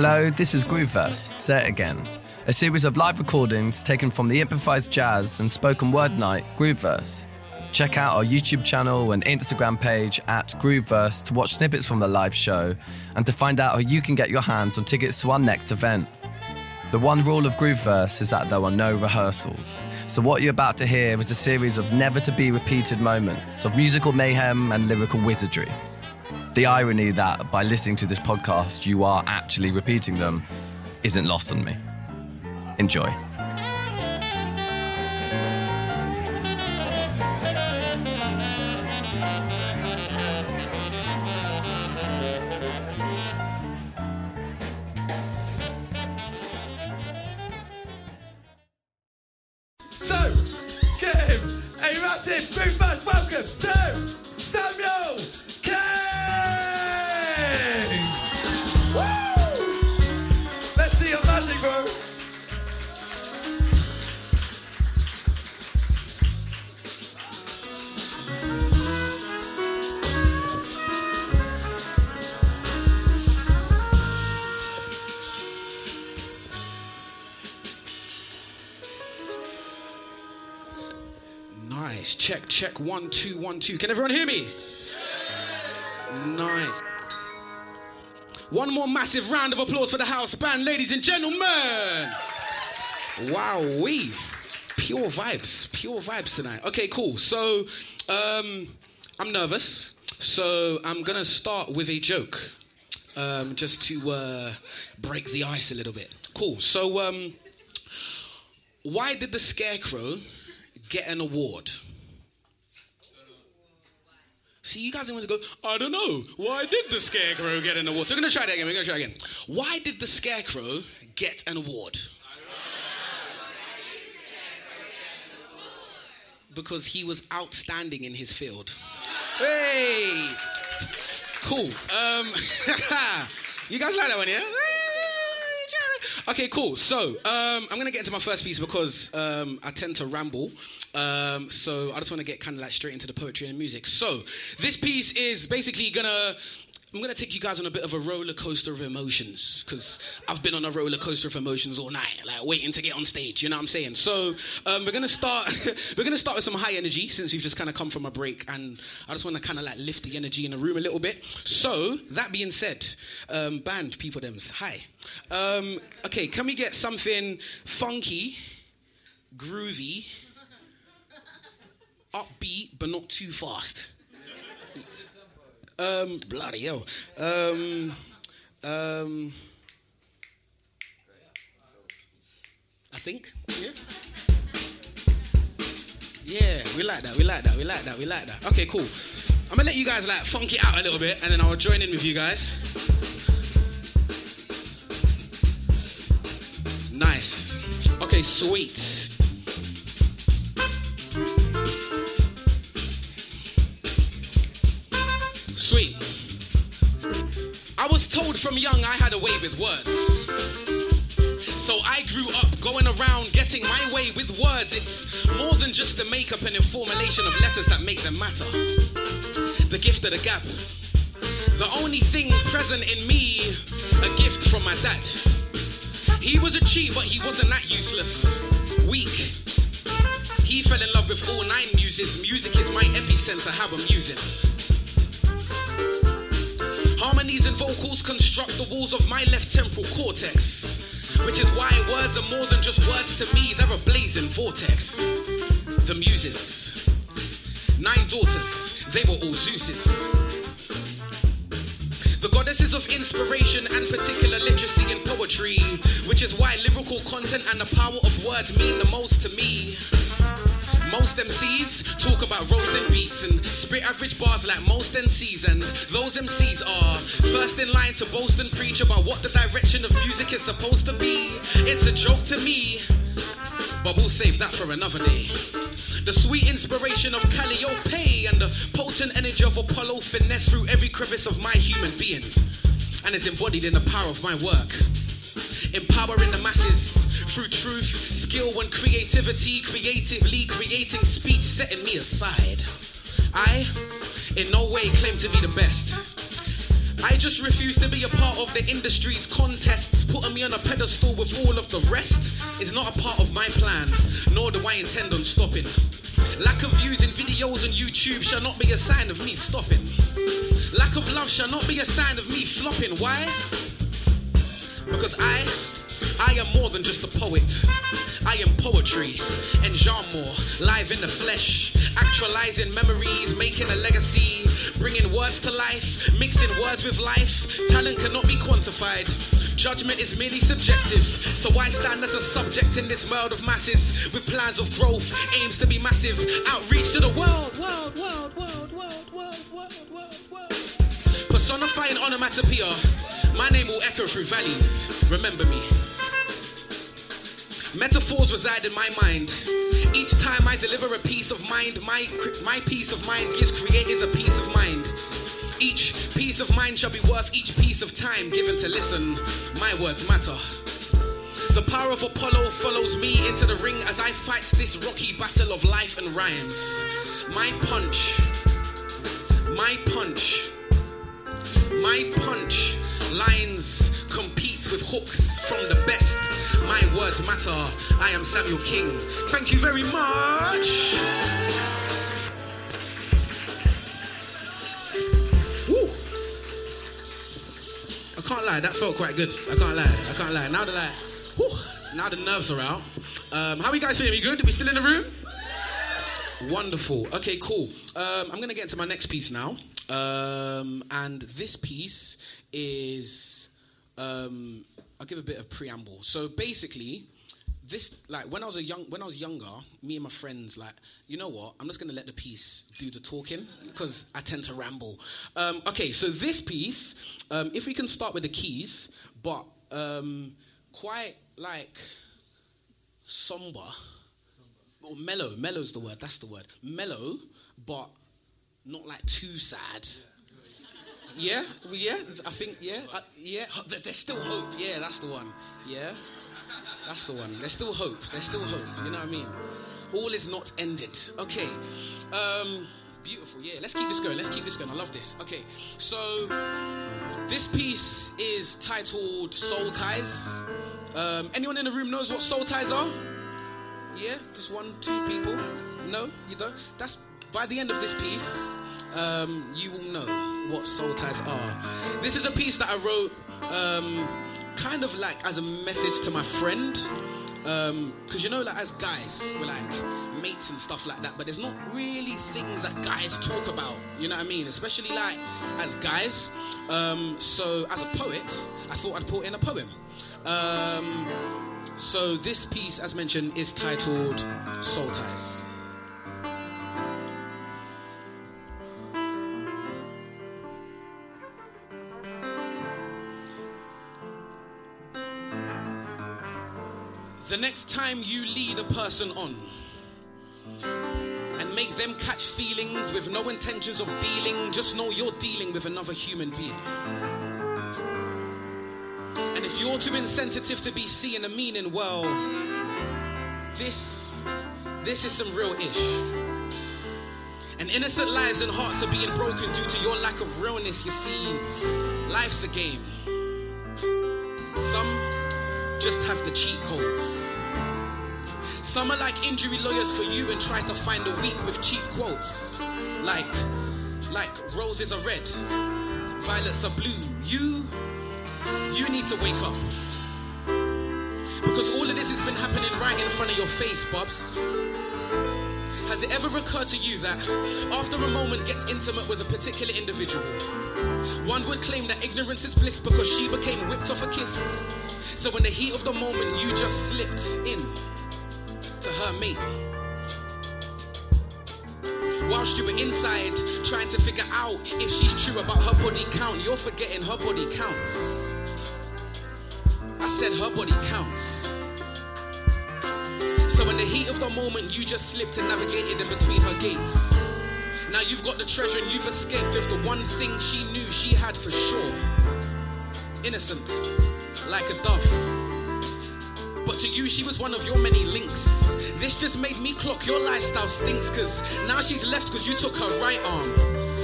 Hello, this is Grooveverse, Say It Again, a series of live recordings taken from the improvised jazz and spoken word night Grooveverse. Check out our YouTube channel and Instagram page at Grooveverse to watch snippets from the live show and to find out how you can get your hands on tickets to our next event. The one rule of Grooveverse is that there are no rehearsals. So, what you're about to hear is a series of never to be repeated moments of musical mayhem and lyrical wizardry. The irony that by listening to this podcast you are actually repeating them isn't lost on me. Enjoy. Massive Nice. Check, check. One, two, one, two. Can everyone hear me? Nice. One more massive round of applause for the house band, ladies and gentlemen. Wow, we pure vibes, pure vibes tonight. Okay, cool. So, um, I'm nervous, so I'm gonna start with a joke, um, just to uh, break the ice a little bit. Cool. So, um, why did the scarecrow get an award? See, you guys didn't want to go, I don't know. Why did the scarecrow get an award? So we're going to try that again. We're going to try again. Why did the scarecrow get an award? Because he was outstanding in his field. Hey! Cool. Um, you guys like that one, yeah? Okay, cool. So, um, I'm gonna get into my first piece because um, I tend to ramble. Um, so I just want to get kind of like straight into the poetry and music. So, this piece is basically gonna. I'm gonna take you guys on a bit of a roller coaster of emotions because I've been on a roller coaster of emotions all night, like waiting to get on stage. You know what I'm saying? So um, we're gonna start. we're gonna start with some high energy since we've just kind of come from a break, and I just want to kind of like lift the energy in the room a little bit. So that being said, um, band people, them's hi. Um, okay, can we get something funky, groovy, upbeat, but not too fast? Um, bloody hell. Um, um, I think, yeah. Yeah, we like that, we like that, we like that, we like that. Okay, cool. I'm gonna let you guys like funk it out a little bit and then I'll join in with you guys. Nice. Okay, sweet. Sweet. I was told from young I had a way with words. So I grew up going around getting my way with words. It's more than just the makeup and the formulation of letters that make them matter. The gift of the gap. The only thing present in me, a gift from my dad. He was a cheat, but he wasn't that useless. Weak. He fell in love with all nine muses. Music is my epicenter, how I'm using. Harmonies and vocals construct the walls of my left temporal cortex. Which is why words are more than just words to me, they're a blazing vortex. The muses. Nine daughters, they were all Zeus's. The goddesses of inspiration and particular literacy and poetry, which is why lyrical content and the power of words mean the most to me. Most MCs talk about roasting beats and spit average bars like most MCs, and those MCs are first in line to boast and preach about what the direction of music is supposed to be. It's a joke to me, but we'll save that for another day. The sweet inspiration of Calliope and the potent energy of Apollo finesse through every crevice of my human being, and is embodied in the power of my work. Empowering the masses through truth, skill, and creativity, creatively creating speech, setting me aside. I, in no way, claim to be the best. I just refuse to be a part of the industry's contests. Putting me on a pedestal with all of the rest is not a part of my plan, nor do I intend on stopping. Lack of views in videos on YouTube shall not be a sign of me stopping. Lack of love shall not be a sign of me flopping. Why? Because I, I am more than just a poet. I am poetry and genre, live in the flesh, actualizing memories, making a legacy, bringing words to life, mixing words with life. Talent cannot be quantified. Judgment is merely subjective, so I stand as a subject in this world of masses with plans of growth, aims to be massive, outreach to the world, world, world, world, world, world, world, world, world. Personifying onomatopoeia, my name will echo through valleys. Remember me. Metaphors reside in my mind. Each time I deliver a piece of mind, my, my peace of mind gives creators a peace of mind. Each piece of mind shall be worth each piece of time given to listen. My words matter. The power of Apollo follows me into the ring as I fight this rocky battle of life and rhymes. My punch, my punch, my punch lines with hooks from the best. My words matter. I am Samuel King. Thank you very much. Woo. I can't lie, that felt quite good. I can't lie. I can't lie. Now the like, whew, now the nerves are out. Um, how are you guys feeling? You good? Are we still in the room? Wonderful. Okay, cool. Um, I'm gonna get into my next piece now, um, and this piece is um, I'll give a bit of preamble. So basically, this like when I was a young when I was younger, me and my friends like, you know what? I'm just gonna let the piece do the talking because I tend to ramble. Um, okay, so this piece, um, if we can start with the keys, but um, quite like somber or mellow. Mellow's the word. That's the word. Mellow, but not like too sad. Yeah, well, yeah. I think yeah, uh, yeah. There's still hope. Yeah, that's the one. Yeah, that's the one. There's still hope. There's still hope. You know what I mean? All is not ended. Okay. Um, beautiful. Yeah. Let's keep this going. Let's keep this going. I love this. Okay. So this piece is titled Soul Ties. Um, anyone in the room knows what soul ties are? Yeah, just one, two people. No, you don't. That's by the end of this piece, um, you will know what soul ties are. This is a piece that I wrote, um, kind of like as a message to my friend. Because you know, like as guys, we're like mates and stuff like that, but there's not really things that guys talk about. You know what I mean? Especially like as guys. Um, so as a poet, I thought I'd put in a poem. Um, so this piece, as mentioned, is titled Soul Ties. Next time you lead a person on and make them catch feelings with no intentions of dealing, just know you're dealing with another human being. And if you're too insensitive to be seeing a meaning, well, this this is some real ish. And innocent lives and hearts are being broken due to your lack of realness. You see, life's a game. Some just have the cheat codes. Some are like injury lawyers for you and try to find the weak with cheap quotes. Like, like roses are red, violets are blue. You, you need to wake up. Because all of this has been happening right in front of your face, Bubs. Has it ever occurred to you that after a moment gets intimate with a particular individual, one would claim that ignorance is bliss because she became whipped off a kiss? So in the heat of the moment, you just slipped in to her mate. Whilst you were inside trying to figure out if she's true about her body count, you're forgetting her body counts. I said her body counts. So in the heat of the moment, you just slipped and navigated in between her gates. Now you've got the treasure and you've escaped with the one thing she knew she had for sure. Innocent, like a dove. But to you, she was one of your many links. This just made me clock your lifestyle stinks, cause now she's left cause you took her right arm.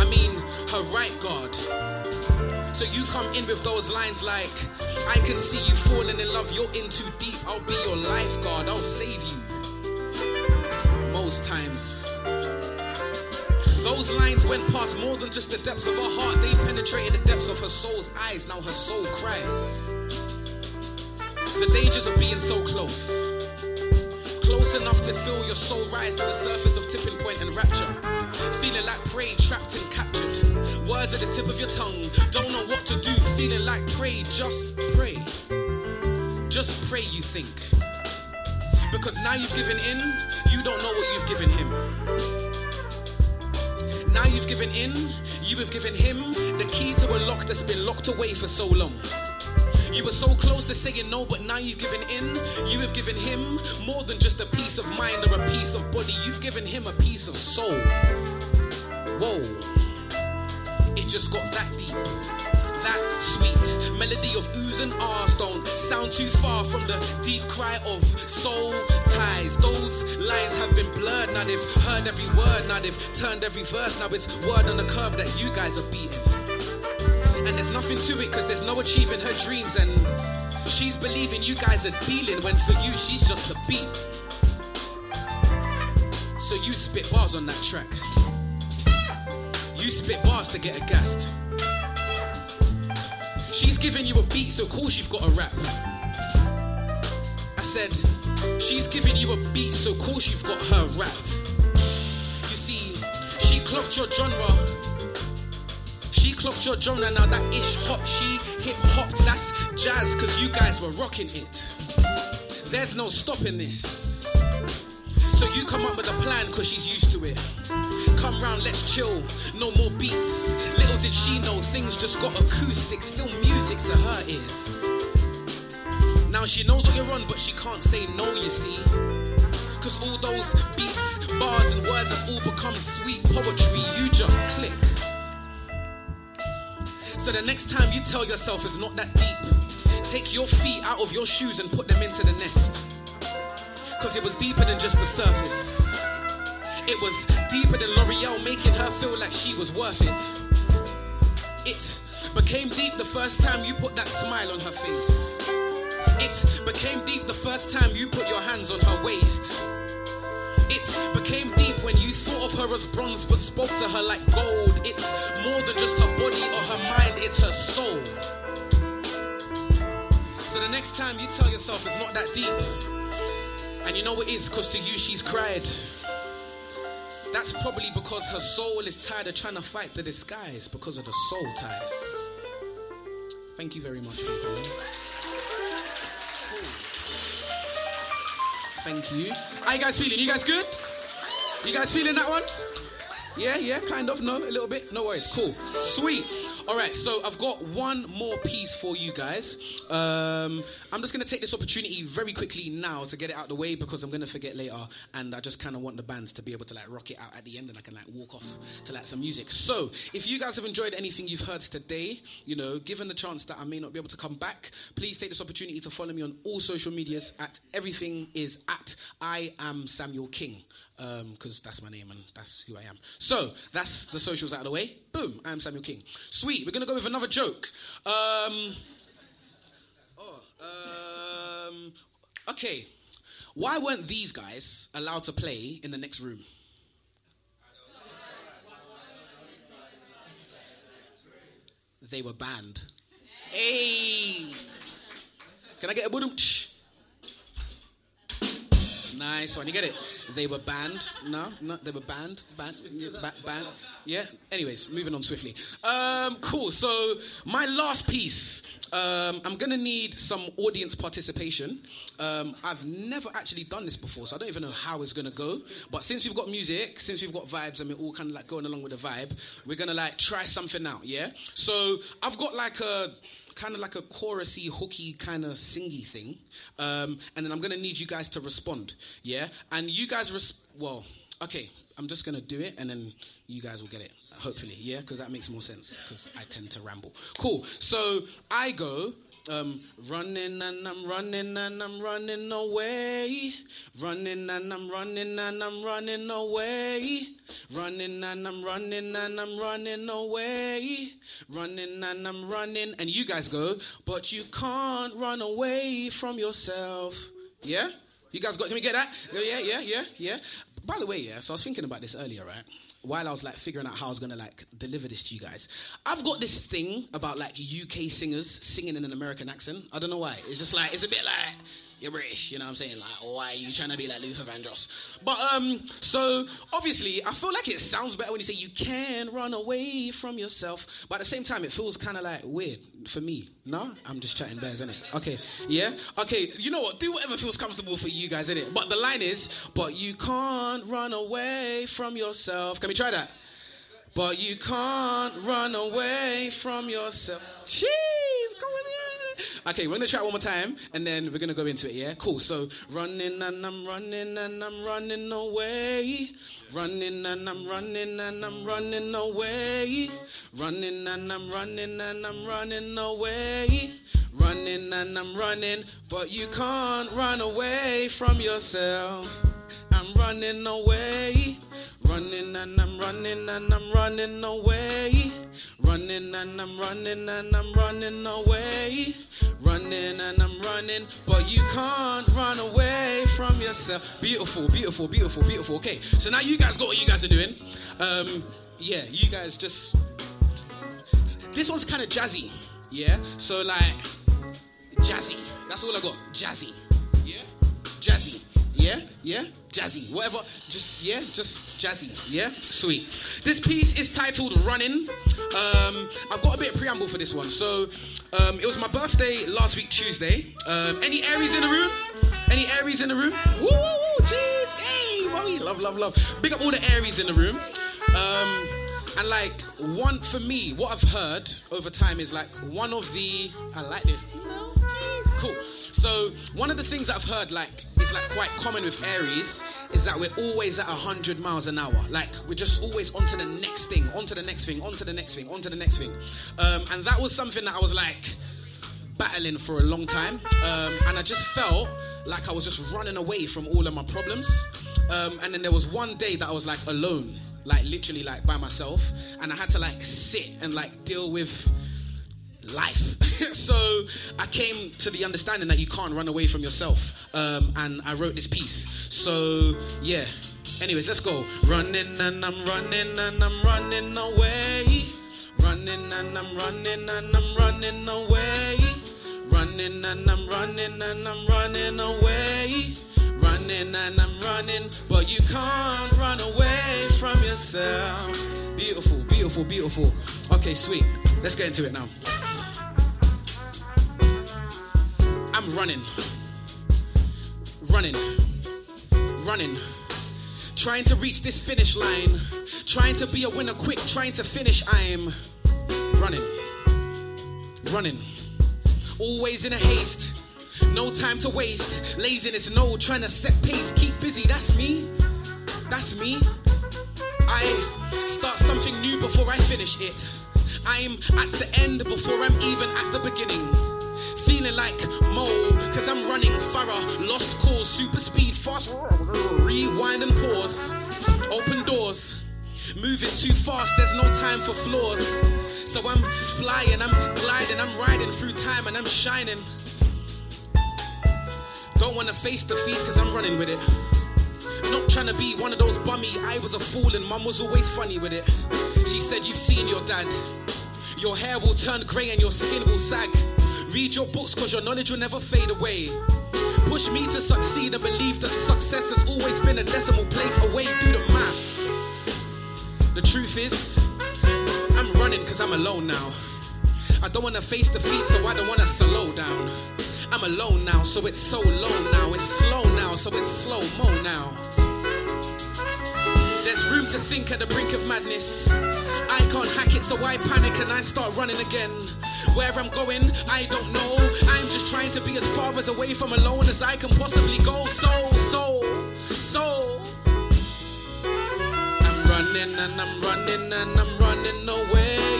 I mean, her right guard. So you come in with those lines like, I can see you falling in love, you're in too deep. I'll be your lifeguard, I'll save you. Most times. Those lines went past more than just the depths of her heart, they penetrated the depths of her soul's eyes. Now her soul cries. The dangers of being so close. Close enough to feel your soul rise to the surface of tipping point and rapture. Feeling like prey, trapped and captured. Words at the tip of your tongue. Don't know what to do, feeling like prey. Just pray. Just pray, you think. Because now you've given in, you don't know what you've given him. Now you've given in, you have given him the key to a lock that's been locked away for so long. You were so close to saying no, but now you've given in. You have given him more than just a piece of mind or a piece of body. You've given him a piece of soul. Whoa. It just got that deep. That sweet melody of oohs and ahs don't sound too far from the deep cry of soul ties. Those lines have been blurred, now they've heard every word, now they've turned every verse. Now it's word on the curb that you guys are beating. And there's nothing to it because there's no achieving her dreams. And she's believing you guys are dealing when for you she's just a beat. So you spit bars on that track. You spit bars to get a guest. She's giving you a beat, so of course you've got a rap. I said, she's giving you a beat, so of course you've got her rapped. You see, she clocked your genre. She clocked your genre, now that ish hop, she hip hopped. That's jazz, cause you guys were rocking it. There's no stopping this. So you come up with a plan, cause she's used to it. Come round, let's chill, no more beats. Little did she know things just got acoustic, still music to her ears. Now she knows what you're on, but she can't say no, you see. Cause all those beats, bards, and words have all become sweet poetry, you just click. So the next time you tell yourself it's not that deep, take your feet out of your shoes and put them into the next. Cause it was deeper than just the surface. It was deeper than L'Oreal making her feel like she was worth it. It became deep the first time you put that smile on her face. It became deep the first time you put your thought of her as bronze but spoke to her like gold. It's more than just her body or her mind, it's her soul. So the next time you tell yourself it's not that deep, and you know it is because to you she's cried. That's probably because her soul is tired of trying to fight the disguise because of the soul ties. Thank you very much. Thank you. How you guys feeling? You guys good? You guys feeling that one? Yeah, yeah, kind of. No, a little bit. No worries. Cool. Sweet. All right, so I've got one more piece for you guys. Um, I'm just going to take this opportunity very quickly now to get it out of the way because I'm going to forget later, and I just kind of want the bands to be able to like rock it out at the end, and I can like walk off to like some music. So, if you guys have enjoyed anything you've heard today, you know, given the chance that I may not be able to come back, please take this opportunity to follow me on all social medias. At everything is at I am Samuel King because um, that's my name and that's who I am. So that's the socials out of the way. Boom, I am Samuel King. Sweet, we're gonna go with another joke. Um, oh, um, okay. Why weren't these guys allowed to play in the next room? They were banned. Hey! Can I get a boom? Nice one. You get it? They were banned. No, no, they were banned. Banned. Ba- banned. Yeah. Anyways, moving on swiftly. Um, cool. So my last piece. Um, I'm gonna need some audience participation. Um, I've never actually done this before, so I don't even know how it's gonna go. But since we've got music, since we've got vibes, and we're all kind of like going along with the vibe, we're gonna like try something out. Yeah. So I've got like a kind of like a chorusy, hooky, kind of singy thing. Um, and then I'm going to need you guys to respond. Yeah? And you guys, well, okay, I'm just to do it and then you guys will get it. Hopefully, yeah? Because that makes more sense because I tend to ramble. Cool. So I go, Um, running and I'm running and I'm running away. Running and I'm running and I'm running away. Running and I'm running and I'm running away. Running and I'm running. And you guys go, but you can't run away from yourself. Yeah? You guys got, can we get that? Yeah, yeah, yeah, yeah. By the way, yeah, so I was thinking about this earlier, right? While I was like figuring out how I was gonna like deliver this to you guys. I've got this thing about like UK singers singing in an American accent. I don't know why. It's just like, it's a bit like, you're British, you know what I'm saying? Like, why are you trying to be like Luther Vandross? But um, so obviously, I feel like it sounds better when you say you can run away from yourself, but at the same time, it feels kind of like weird for me. No, I'm just chatting bears, innit? Okay, yeah, okay. You know what? Do whatever feels comfortable for you guys, innit? But the line is, but you can't run away from yourself. Can we try that? But you can't run away from yourself. Jeez. Okay, we're gonna try one more time and then we're gonna go into it, yeah? Cool. So running and I'm running and I'm running away. Running and I'm running and I'm running away. Running and I'm running and I'm running away. Running and I'm running, but you can't run away from yourself. I'm running away. Running and I'm running and I'm running away. Running and I'm running and I'm running away. Running and I'm running, but you can't run away from yourself. Beautiful, beautiful, beautiful, beautiful. Okay, so now you guys got what you guys are doing. Um, yeah, you guys just. This one's kind of jazzy, yeah? So, like, jazzy. That's all I got. Jazzy. Yeah? Jazzy. Yeah? Yeah? Jazzy. Whatever. Just, yeah? Just jazzy. Yeah? Sweet. This piece is titled Running. Um, I've got a bit of preamble for this one. So, um, it was my birthday last week, Tuesday. Um, any Aries in the room? Any Aries in the room? Woo, jeez. Hey, mommy. Love, love, love. Big up all the Aries in the room. Um, and like one for me, what I've heard over time is like one of the I like this. No, cool. So one of the things I've heard like is like quite common with Aries is that we're always at hundred miles an hour. Like we're just always onto the next thing, onto the next thing, onto the next thing, onto the next thing. Um, and that was something that I was like battling for a long time. Um, and I just felt like I was just running away from all of my problems. Um, and then there was one day that I was like alone, like literally like by myself. And I had to like sit and like deal with life. so I came to the understanding that you can't run away from yourself. Um, and I wrote this piece. So yeah. Anyways, let's go. Running and I'm running and I'm running away. Running and I'm running and I'm running away. Running and I'm running and I'm running away. Running and I'm running, but you can't run away from yourself. Beautiful, beautiful, beautiful. Okay, sweet. Let's get into it now. I'm running, running, running, trying to reach this finish line, trying to be a winner quick, trying to finish. I'm running, running, always in a haste. No time to waste, laziness, no trying to set pace, keep busy. That's me, that's me. I start something new before I finish it. I'm at the end before I'm even at the beginning. Feeling like cause I'm running thorough. Lost cause, super speed, fast. Rewind and pause. Open doors. Moving too fast, there's no time for flaws. So I'm flying, I'm gliding, I'm riding through time and I'm shining. Don't wanna face defeat cause I'm running with it. Not trying to be one of those bummy, I was a fool and mum was always funny with it. She said, You've seen your dad. Your hair will turn grey and your skin will sag. Read your books cause your knowledge will never fade away. Push me to succeed and believe that success has always been a decimal place away. Do the maths. The truth is, I'm running cause I'm alone now. I don't wanna face defeat, so I don't wanna slow down. I'm alone now, so it's so low now. It's slow now, so it's slow mo now. There's room to think at the brink of madness. I can't hack it, so I panic and I start running again. Where I'm going, I don't know. I'm just trying to be as far as away from alone as I can possibly go. So, so, so. I'm running and I'm running and I'm running away.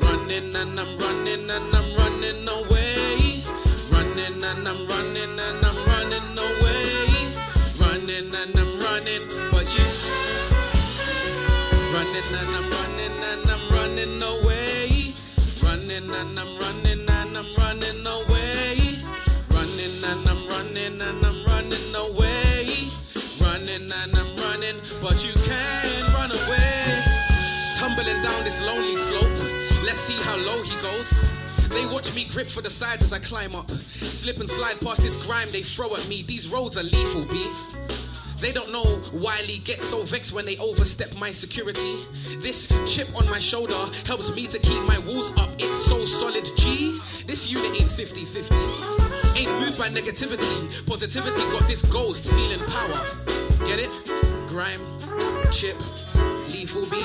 Running and I'm running and I'm running away. running and I'm running and I'm running away. Running and I'm running, but you. Running and I'm running and I'm running away. Running and I'm running and I'm running away. Running and I'm running and I'm running away. Running and I'm running, but you can't run away. Tumbling down this lonely slope. Let's see how low he goes. They watch me grip for the sides as I climb up. Slip and slide past this grime they throw at me. These roads are lethal, B. They don't know why Lee gets so vexed when they overstep my security. This chip on my shoulder helps me to keep my walls up. It's so solid, G. This unit ain't 50 50. Ain't moved by negativity. Positivity got this ghost feeling power. Get it? Grime, chip, lethal B.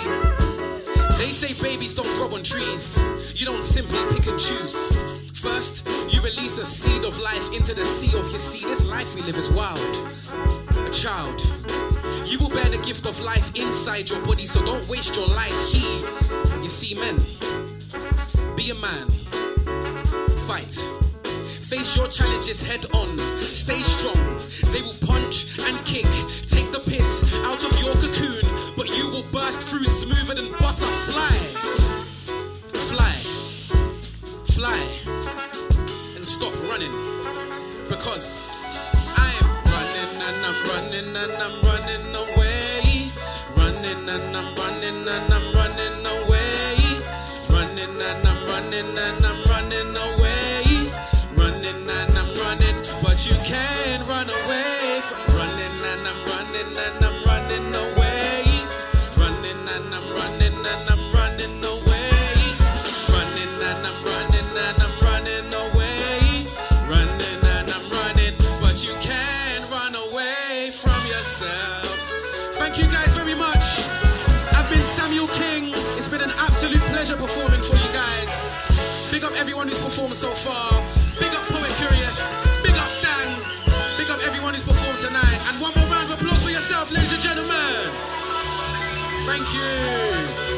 They say babies don't grow on trees. You don't simply pick and choose. First, you release a seed of life into the sea of your sea. This life we live is wild. A child. You will bear the gift of life inside your body, so don't waste your life here. You see, men, be a man. Fight. Face your challenges head on. Stay strong. They will punch and kick. Take the piss out of your cocoon, but you will burst through smoother than butter. Fly. Fly. And stop running. Because and I'm running and I'm running away. Running and I'm running and I'm running away. Running and I'm running and I'm so far. Big up Poet Curious. Big up Dan. Big up everyone who's performed tonight. And one more round of applause for yourself, ladies and gentlemen. Thank you.